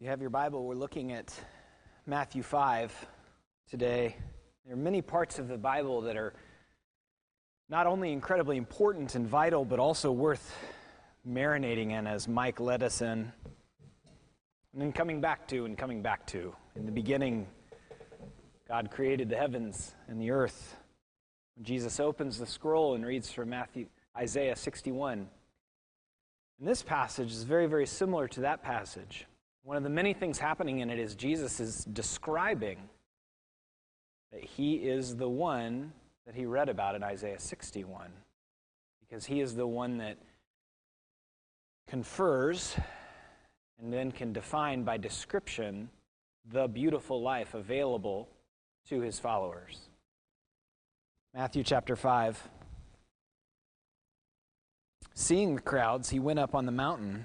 You have your Bible. We're looking at Matthew 5 today. There are many parts of the Bible that are not only incredibly important and vital, but also worth marinating in, as Mike led us in, and then coming back to and coming back to. In the beginning, God created the heavens and the earth. When Jesus opens the scroll and reads from Matthew, Isaiah 61, and this passage is very, very similar to that passage. One of the many things happening in it is Jesus is describing that he is the one that he read about in Isaiah 61, because he is the one that confers and then can define by description the beautiful life available to his followers. Matthew chapter 5. Seeing the crowds, he went up on the mountain.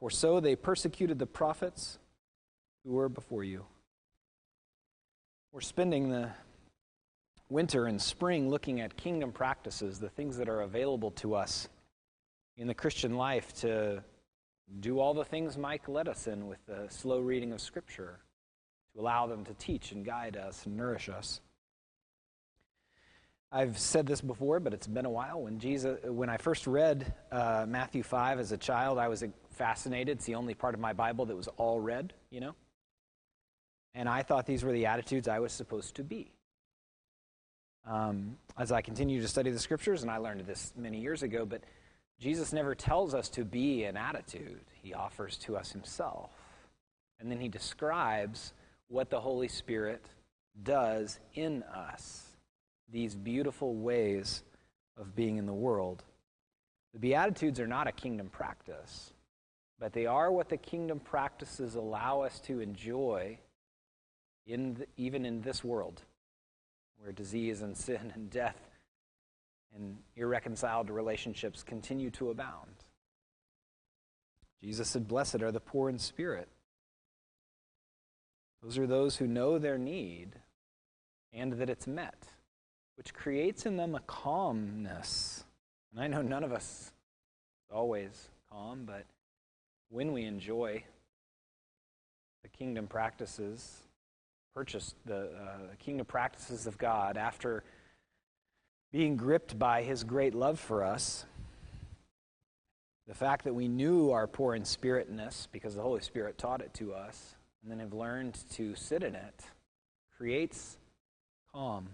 For so they persecuted the prophets who were before you. We're spending the winter and spring looking at kingdom practices, the things that are available to us in the Christian life to do all the things Mike led us in with the slow reading of Scripture, to allow them to teach and guide us and nourish us. I've said this before, but it's been a while. When Jesus, when I first read uh, Matthew five as a child, I was fascinated. It's the only part of my Bible that was all red, you know? And I thought these were the attitudes I was supposed to be. Um, as I continue to study the scriptures, and I learned this many years ago, but Jesus never tells us to be an attitude, He offers to us Himself. And then He describes what the Holy Spirit does in us, these beautiful ways of being in the world. The Beatitudes are not a kingdom practice but they are what the kingdom practices allow us to enjoy in the, even in this world where disease and sin and death and irreconciled relationships continue to abound. Jesus said, Blessed are the poor in spirit. Those are those who know their need and that it's met, which creates in them a calmness. And I know none of us is always calm, but when we enjoy the kingdom practices, purchase the uh, kingdom practices of God after being gripped by his great love for us, the fact that we knew our poor in spiritness because the Holy Spirit taught it to us, and then have learned to sit in it, creates calm.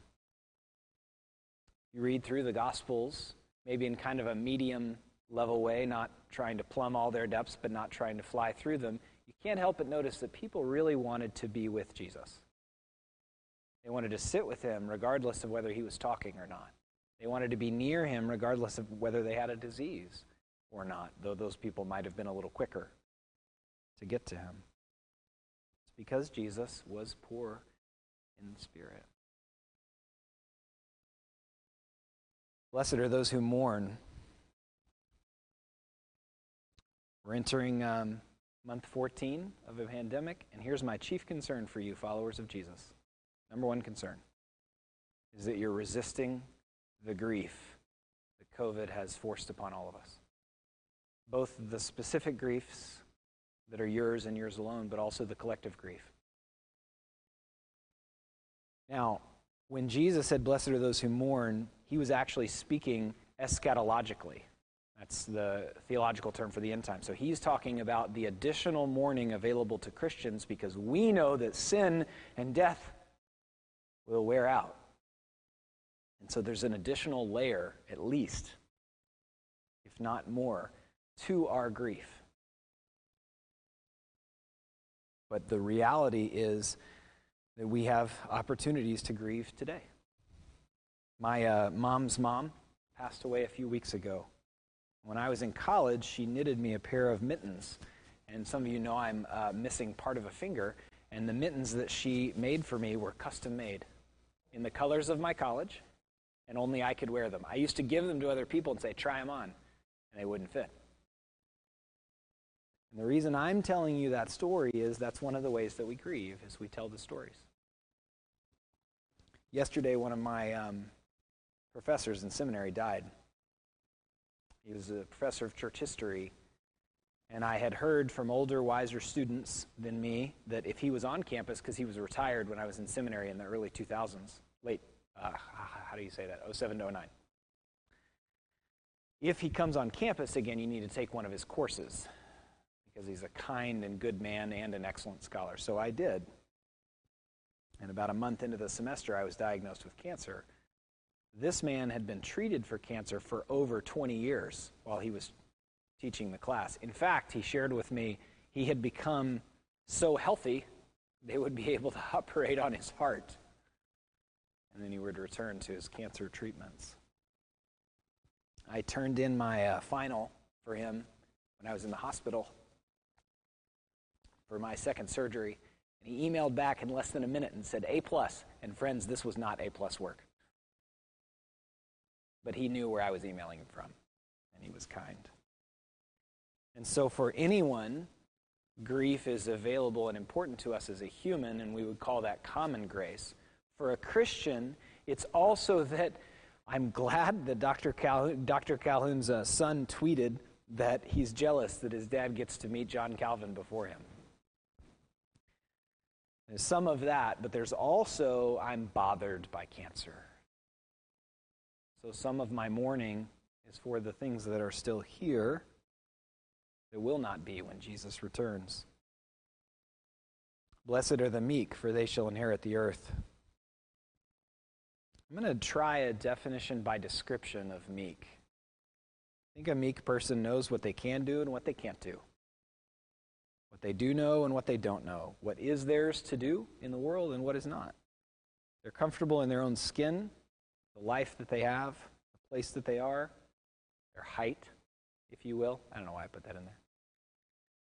You read through the Gospels, maybe in kind of a medium level way, not trying to plumb all their depths, but not trying to fly through them, you can't help but notice that people really wanted to be with Jesus. They wanted to sit with him regardless of whether he was talking or not. They wanted to be near him regardless of whether they had a disease or not, though those people might have been a little quicker to get to him. It's because Jesus was poor in spirit. Blessed are those who mourn We're entering um, month 14 of a pandemic, and here's my chief concern for you, followers of Jesus. Number one concern is that you're resisting the grief that COVID has forced upon all of us. Both the specific griefs that are yours and yours alone, but also the collective grief. Now, when Jesus said, Blessed are those who mourn, he was actually speaking eschatologically. That's the theological term for the end time. So he's talking about the additional mourning available to Christians because we know that sin and death will wear out. And so there's an additional layer, at least, if not more, to our grief. But the reality is that we have opportunities to grieve today. My uh, mom's mom passed away a few weeks ago. When I was in college, she knitted me a pair of mittens. And some of you know I'm uh, missing part of a finger. And the mittens that she made for me were custom made in the colors of my college, and only I could wear them. I used to give them to other people and say, try them on, and they wouldn't fit. And the reason I'm telling you that story is that's one of the ways that we grieve, is we tell the stories. Yesterday, one of my um, professors in seminary died. He was a professor of church history, and I had heard from older, wiser students than me that if he was on campus, because he was retired when I was in seminary in the early 2000s, late, uh, how do you say that, 07 to 09. If he comes on campus again, you need to take one of his courses because he's a kind and good man and an excellent scholar. So I did. And about a month into the semester, I was diagnosed with cancer. This man had been treated for cancer for over 20 years while he was teaching the class. In fact, he shared with me he had become so healthy they would be able to operate on his heart. And then he would return to his cancer treatments. I turned in my uh, final for him when I was in the hospital for my second surgery. And he emailed back in less than a minute and said, A plus. And friends, this was not A plus work. But he knew where I was emailing him from, and he was kind. And so, for anyone, grief is available and important to us as a human, and we would call that common grace. For a Christian, it's also that I'm glad that Dr. Calhoun, Dr. Calhoun's uh, son tweeted that he's jealous that his dad gets to meet John Calvin before him. There's some of that, but there's also I'm bothered by cancer. So some of my mourning is for the things that are still here there will not be when Jesus returns. Blessed are the meek, for they shall inherit the earth. I'm going to try a definition by description of meek. I think a meek person knows what they can do and what they can't do. What they do know and what they don't know. What is theirs to do in the world and what is not. They're comfortable in their own skin, the life that they have, the place that they are, their height, if you will. I don't know why I put that in there.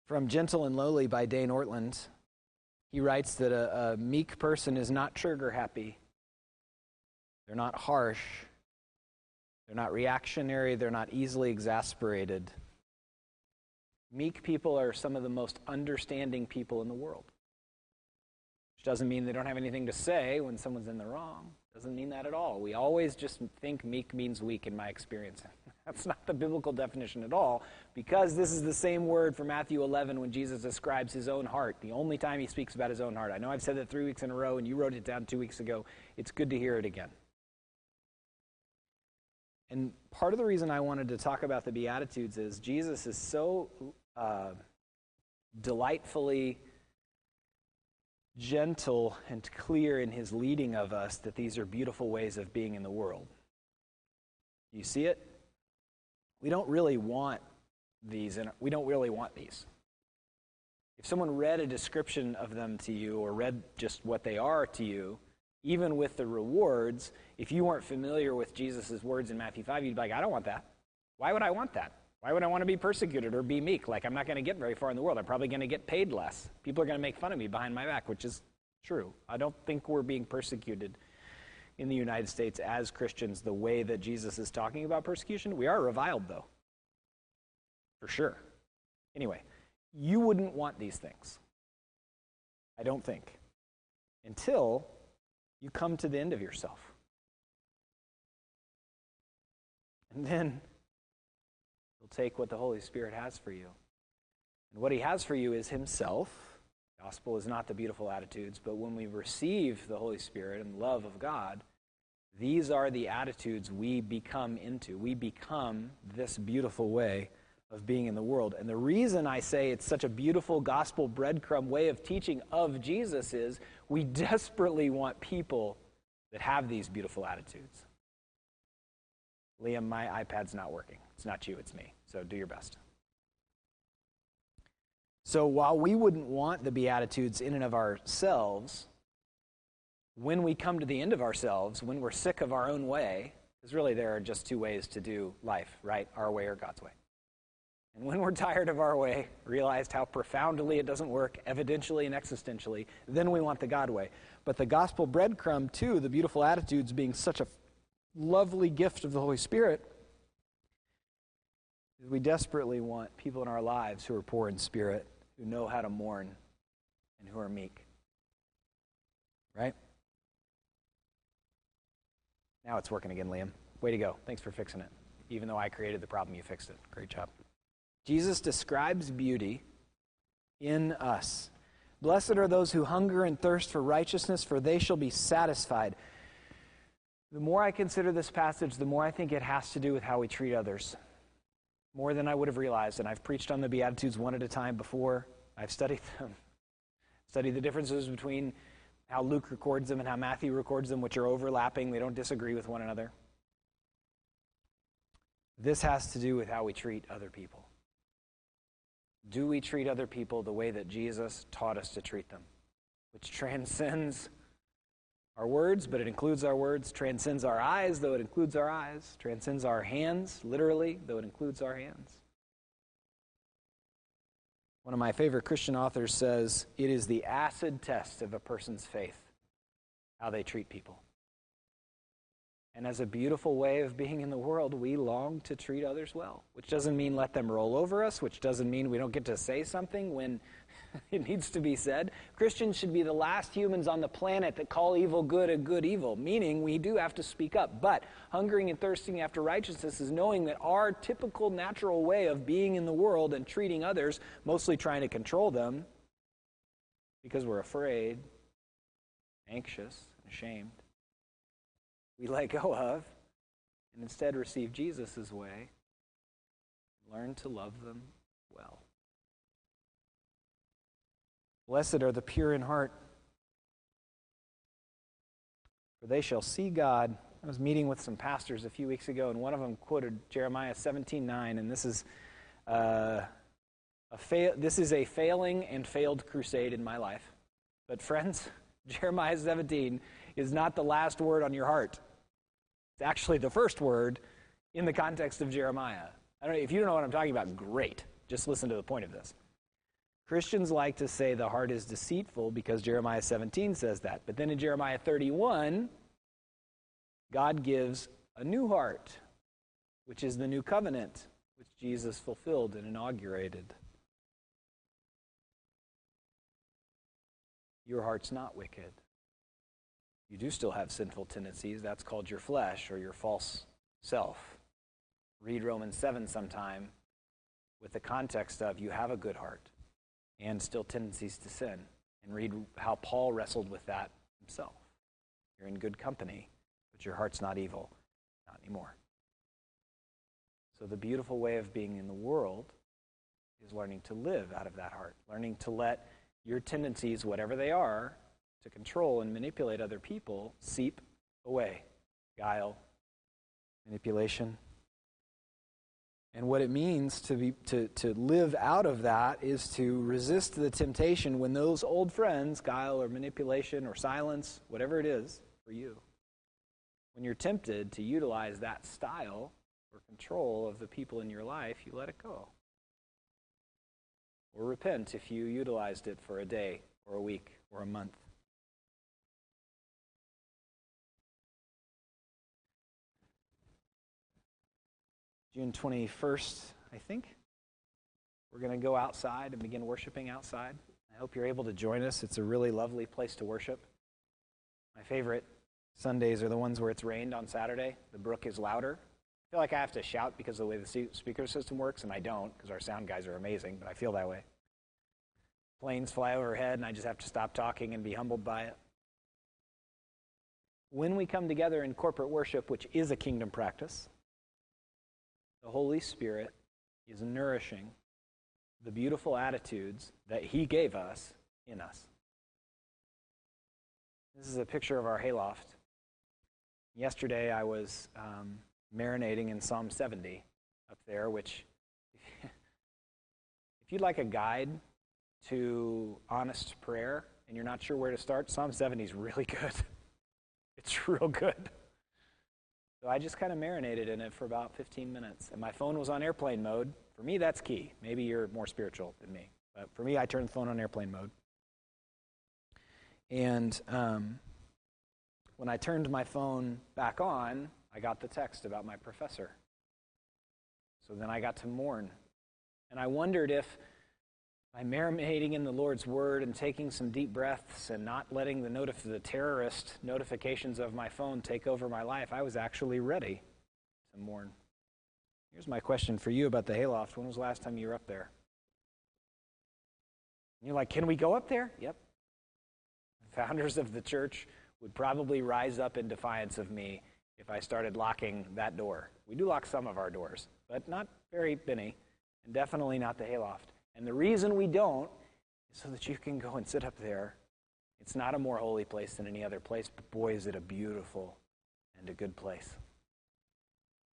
From Gentle and Lowly by Dane Ortlund, he writes that a, a meek person is not trigger happy. They're not harsh. They're not reactionary. They're not easily exasperated. Meek people are some of the most understanding people in the world. Which doesn't mean they don't have anything to say when someone's in the wrong. Doesn't mean that at all. We always just think meek means weak in my experience. That's not the biblical definition at all, because this is the same word for Matthew 11 when Jesus describes his own heart, the only time he speaks about his own heart. I know I've said that three weeks in a row, and you wrote it down two weeks ago. It's good to hear it again. And part of the reason I wanted to talk about the Beatitudes is Jesus is so uh, delightfully gentle and clear in his leading of us that these are beautiful ways of being in the world. You see it? We don't really want these, and we don't really want these. If someone read a description of them to you or read just what they are to you, even with the rewards, if you weren't familiar with Jesus' words in Matthew 5, you'd be like, I don't want that. Why would I want that? Why would I want to be persecuted or be meek? Like, I'm not going to get very far in the world. I'm probably going to get paid less. People are going to make fun of me behind my back, which is true. I don't think we're being persecuted in the United States as Christians the way that Jesus is talking about persecution. We are reviled, though, for sure. Anyway, you wouldn't want these things. I don't think. Until you come to the end of yourself. And then take what the Holy Spirit has for you. And what He has for you is Himself. Gospel is not the beautiful attitudes, but when we receive the Holy Spirit and love of God, these are the attitudes we become into. We become this beautiful way of being in the world. And the reason I say it's such a beautiful gospel breadcrumb way of teaching of Jesus is we desperately want people that have these beautiful attitudes. Liam, my iPad's not working. It's not you, it's me. So do your best. So while we wouldn't want the Beatitudes in and of ourselves, when we come to the end of ourselves, when we're sick of our own way, because really there are just two ways to do life, right? Our way or God's way. And when we're tired of our way, realized how profoundly it doesn't work, evidentially and existentially, then we want the God way. But the gospel breadcrumb, too, the beautiful attitudes being such a lovely gift of the Holy Spirit, we desperately want people in our lives who are poor in spirit, who know how to mourn, and who are meek. Right? Now it's working again, Liam. Way to go. Thanks for fixing it. Even though I created the problem, you fixed it. Great job. Jesus describes beauty in us. Blessed are those who hunger and thirst for righteousness, for they shall be satisfied. The more I consider this passage, the more I think it has to do with how we treat others. More than I would have realized. And I've preached on the Beatitudes one at a time before. I've studied them, studied the differences between how Luke records them and how Matthew records them, which are overlapping. They don't disagree with one another. This has to do with how we treat other people. Do we treat other people the way that Jesus taught us to treat them? Which transcends our words, but it includes our words, transcends our eyes, though it includes our eyes, transcends our hands, literally, though it includes our hands. One of my favorite Christian authors says it is the acid test of a person's faith how they treat people. And as a beautiful way of being in the world, we long to treat others well, which doesn't mean let them roll over us, which doesn't mean we don't get to say something when it needs to be said. Christians should be the last humans on the planet that call evil good and good evil, meaning we do have to speak up. But hungering and thirsting after righteousness is knowing that our typical natural way of being in the world and treating others, mostly trying to control them because we're afraid, anxious, and ashamed, we let go of and instead receive Jesus' way, learn to love them well. Blessed are the pure in heart, for they shall see God. I was meeting with some pastors a few weeks ago, and one of them quoted Jeremiah 17:9, and this is uh, a fail, this is a failing and failed crusade in my life. But friends, Jeremiah 17 is not the last word on your heart. It's actually the first word in the context of Jeremiah. I don't know, if you don't know what I'm talking about, great. Just listen to the point of this. Christians like to say the heart is deceitful because Jeremiah 17 says that. But then in Jeremiah 31, God gives a new heart, which is the new covenant, which Jesus fulfilled and inaugurated. Your heart's not wicked. You do still have sinful tendencies. That's called your flesh or your false self. Read Romans 7 sometime with the context of you have a good heart and still tendencies to sin. And read how Paul wrestled with that himself. You're in good company, but your heart's not evil. Not anymore. So, the beautiful way of being in the world is learning to live out of that heart, learning to let your tendencies, whatever they are, to control and manipulate other people seep away. Guile, manipulation. And what it means to, be, to, to live out of that is to resist the temptation when those old friends, guile or manipulation or silence, whatever it is for you, when you're tempted to utilize that style or control of the people in your life, you let it go. Or repent if you utilized it for a day or a week or a month. June 21st, I think. We're going to go outside and begin worshiping outside. I hope you're able to join us. It's a really lovely place to worship. My favorite Sundays are the ones where it's rained on Saturday. The brook is louder. I feel like I have to shout because of the way the speaker system works, and I don't because our sound guys are amazing, but I feel that way. Planes fly overhead, and I just have to stop talking and be humbled by it. When we come together in corporate worship, which is a kingdom practice, the Holy Spirit is nourishing the beautiful attitudes that He gave us in us. This is a picture of our hayloft. Yesterday I was um, marinating in Psalm 70 up there, which, if you'd like a guide to honest prayer and you're not sure where to start, Psalm 70 is really good. It's real good. So I just kind of marinated in it for about 15 minutes. And my phone was on airplane mode. For me, that's key. Maybe you're more spiritual than me. But for me, I turned the phone on airplane mode. And um, when I turned my phone back on, I got the text about my professor. So then I got to mourn. And I wondered if by marinating in the Lord's word and taking some deep breaths and not letting the, notif- the terrorist notifications of my phone take over my life, I was actually ready to mourn. Here's my question for you about the hayloft. When was the last time you were up there? And you're like, can we go up there? Yep. founders of the church would probably rise up in defiance of me if I started locking that door. We do lock some of our doors, but not very many, and definitely not the hayloft. And the reason we don't is so that you can go and sit up there. It's not a more holy place than any other place, but boy, is it a beautiful and a good place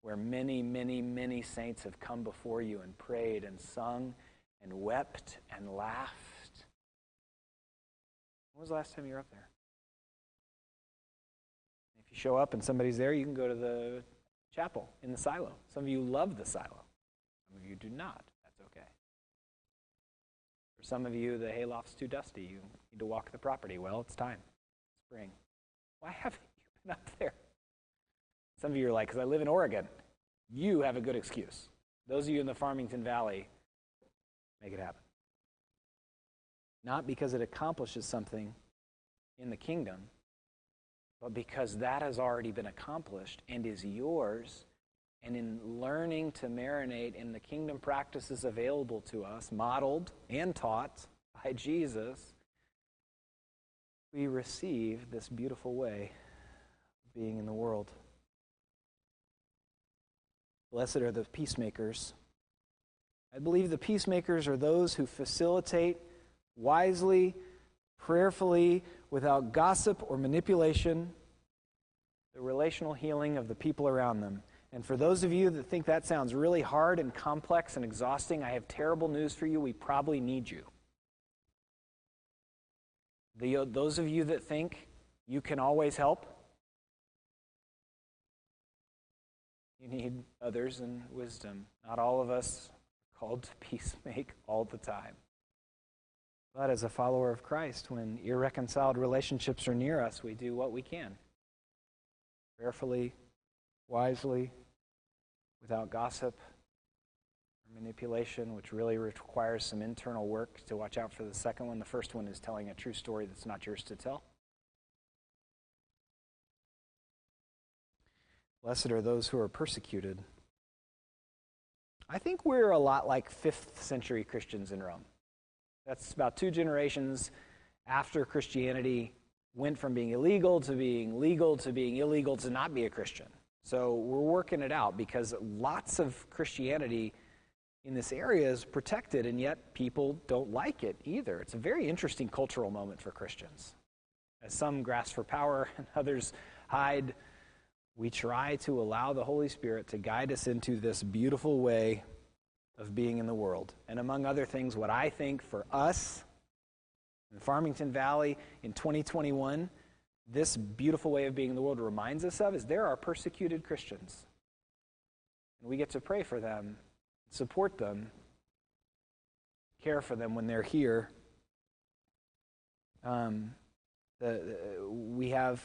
where many, many, many saints have come before you and prayed and sung and wept and laughed. When was the last time you were up there? If you show up and somebody's there, you can go to the chapel in the silo. Some of you love the silo, some of you do not. Some of you, the hayloft's too dusty. You need to walk the property. Well, it's time. Spring. Why haven't you been up there? Some of you are like, because I live in Oregon. You have a good excuse. Those of you in the Farmington Valley, make it happen. Not because it accomplishes something in the kingdom, but because that has already been accomplished and is yours. And in learning to marinate in the kingdom practices available to us, modeled and taught by Jesus, we receive this beautiful way of being in the world. Blessed are the peacemakers. I believe the peacemakers are those who facilitate wisely, prayerfully, without gossip or manipulation, the relational healing of the people around them. And for those of you that think that sounds really hard and complex and exhausting, I have terrible news for you. We probably need you. The, uh, those of you that think you can always help, you need others and wisdom. Not all of us are called to peacemake all the time. But as a follower of Christ, when irreconciled relationships are near us, we do what we can. Prayerfully, wisely, without gossip or manipulation, which really requires some internal work to watch out for the second one. The first one is telling a true story that's not yours to tell. Blessed are those who are persecuted. I think we're a lot like 5th century Christians in Rome. That's about two generations after Christianity went from being illegal to being legal to being illegal to not be a Christian. So we're working it out because lots of Christianity in this area is protected, and yet people don't like it either. It's a very interesting cultural moment for Christians. As some grasp for power and others hide, we try to allow the Holy Spirit to guide us into this beautiful way of being in the world. And among other things, what I think for us in Farmington Valley in 2021, this beautiful way of being in the world reminds us of is there are persecuted Christians. And we get to pray for them, support them, care for them when they're here. Um, the, the, we have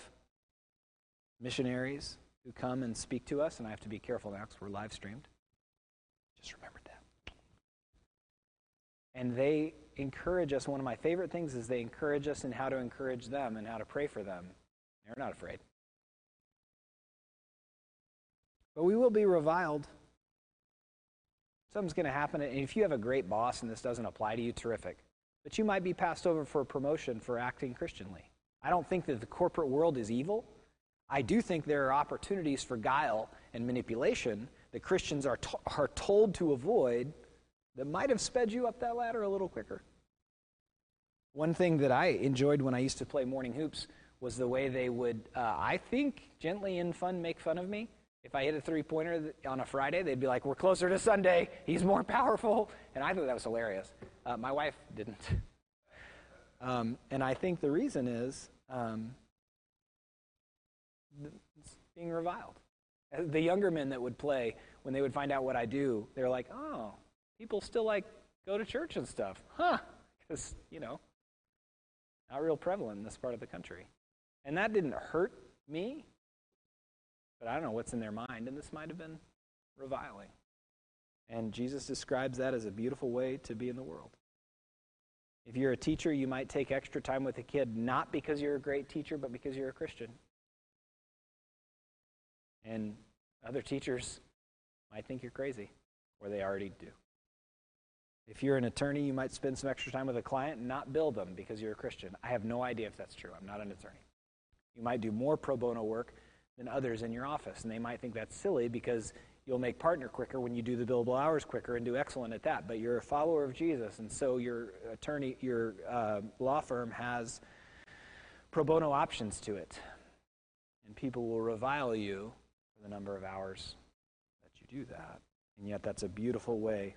missionaries who come and speak to us, and I have to be careful now because we're live streamed. Just remembered that. And they encourage us. One of my favorite things is they encourage us in how to encourage them and how to pray for them. They're not afraid. But we will be reviled. Something's going to happen. And if you have a great boss and this doesn't apply to you, terrific. But you might be passed over for a promotion for acting Christianly. I don't think that the corporate world is evil. I do think there are opportunities for guile and manipulation that Christians are, to- are told to avoid that might have sped you up that ladder a little quicker. One thing that I enjoyed when I used to play morning hoops was the way they would, uh, I think, gently and fun make fun of me. If I hit a three pointer on a Friday, they'd be like, We're closer to Sunday. He's more powerful. And I thought that was hilarious. Uh, my wife didn't. um, and I think the reason is um, being reviled. Uh, the younger men that would play, when they would find out what I do, they're like, Oh, people still like go to church and stuff. Huh. Because, you know, not real prevalent in this part of the country. And that didn't hurt me, but I don't know what's in their mind, and this might have been reviling. And Jesus describes that as a beautiful way to be in the world. If you're a teacher, you might take extra time with a kid, not because you're a great teacher, but because you're a Christian. And other teachers might think you're crazy, or they already do. If you're an attorney, you might spend some extra time with a client and not bill them because you're a Christian. I have no idea if that's true. I'm not an attorney. You might do more pro bono work than others in your office, and they might think that's silly because you'll make partner quicker when you do the billable hours quicker and do excellent at that. But you're a follower of Jesus, and so your attorney, your uh, law firm has pro bono options to it, and people will revile you for the number of hours that you do that. And yet, that's a beautiful way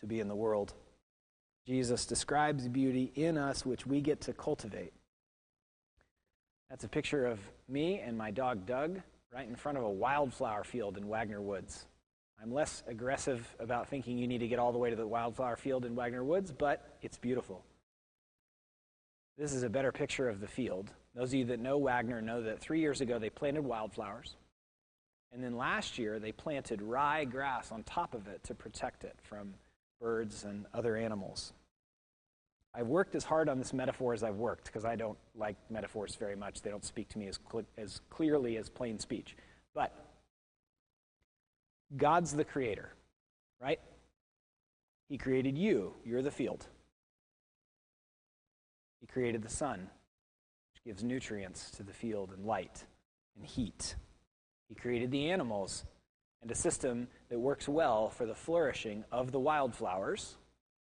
to be in the world. Jesus describes beauty in us, which we get to cultivate. That's a picture of me and my dog Doug right in front of a wildflower field in Wagner Woods. I'm less aggressive about thinking you need to get all the way to the wildflower field in Wagner Woods, but it's beautiful. This is a better picture of the field. Those of you that know Wagner know that three years ago they planted wildflowers. And then last year they planted rye grass on top of it to protect it from birds and other animals. I've worked as hard on this metaphor as I've worked because I don't like metaphors very much. They don't speak to me as, cl- as clearly as plain speech. But God's the creator, right? He created you. You're the field. He created the sun, which gives nutrients to the field and light and heat. He created the animals and a system that works well for the flourishing of the wildflowers,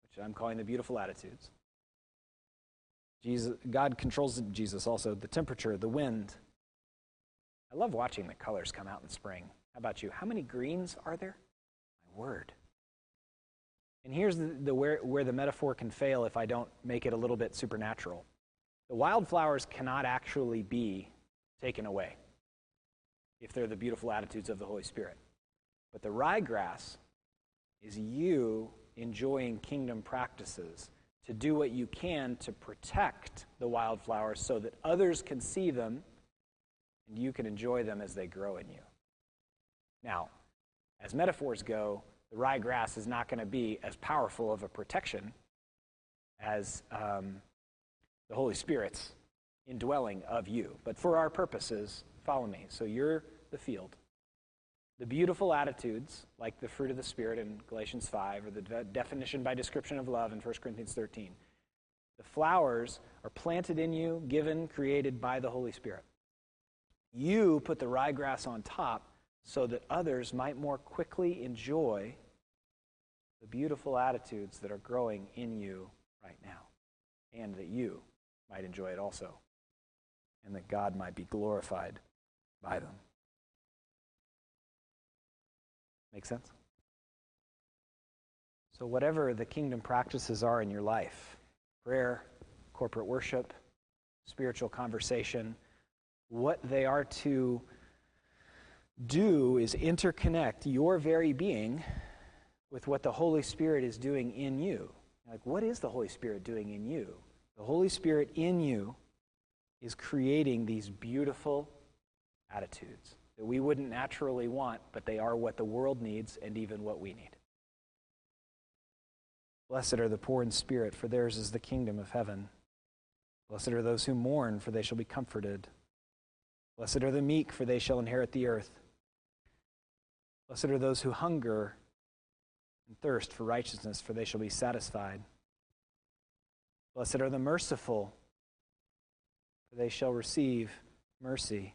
which I'm calling the beautiful attitudes. Jesus, God controls Jesus also the temperature, the wind. I love watching the colors come out in spring. How about you? How many greens are there? My word. And here's the, the where, where the metaphor can fail if I don't make it a little bit supernatural. The wildflowers cannot actually be taken away if they're the beautiful attitudes of the Holy Spirit. But the ryegrass is you enjoying kingdom practices to do what you can to protect the wildflowers so that others can see them and you can enjoy them as they grow in you. Now, as metaphors go, the ryegrass is not going to be as powerful of a protection as um, the Holy Spirit's indwelling of you. But for our purposes, follow me. So you're the field. The beautiful attitudes, like the fruit of the Spirit in Galatians 5, or the de- definition by description of love in 1 Corinthians 13, the flowers are planted in you, given, created by the Holy Spirit. You put the ryegrass on top so that others might more quickly enjoy the beautiful attitudes that are growing in you right now, and that you might enjoy it also, and that God might be glorified by them. Make sense? So, whatever the kingdom practices are in your life prayer, corporate worship, spiritual conversation what they are to do is interconnect your very being with what the Holy Spirit is doing in you. Like, what is the Holy Spirit doing in you? The Holy Spirit in you is creating these beautiful attitudes that we wouldn't naturally want, but they are what the world needs and even what we need. Blessed are the poor in spirit, for theirs is the kingdom of heaven. Blessed are those who mourn, for they shall be comforted. Blessed are the meek, for they shall inherit the earth. Blessed are those who hunger and thirst for righteousness, for they shall be satisfied. Blessed are the merciful, for they shall receive mercy.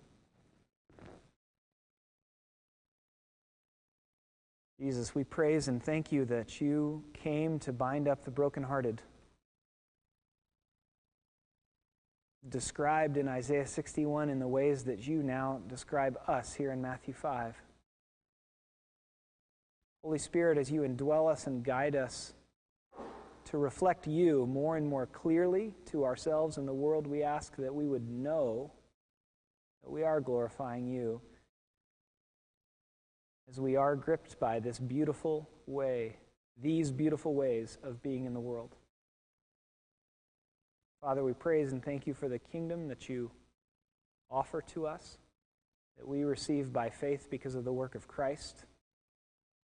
Jesus, we praise and thank you that you came to bind up the brokenhearted. Described in Isaiah 61 in the ways that you now describe us here in Matthew 5. Holy Spirit, as you indwell us and guide us to reflect you more and more clearly to ourselves and the world, we ask that we would know that we are glorifying you as we are gripped by this beautiful way, these beautiful ways of being in the world. Father, we praise and thank you for the kingdom that you offer to us, that we receive by faith because of the work of Christ,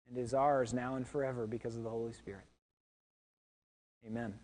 and is ours now and forever because of the Holy Spirit. Amen.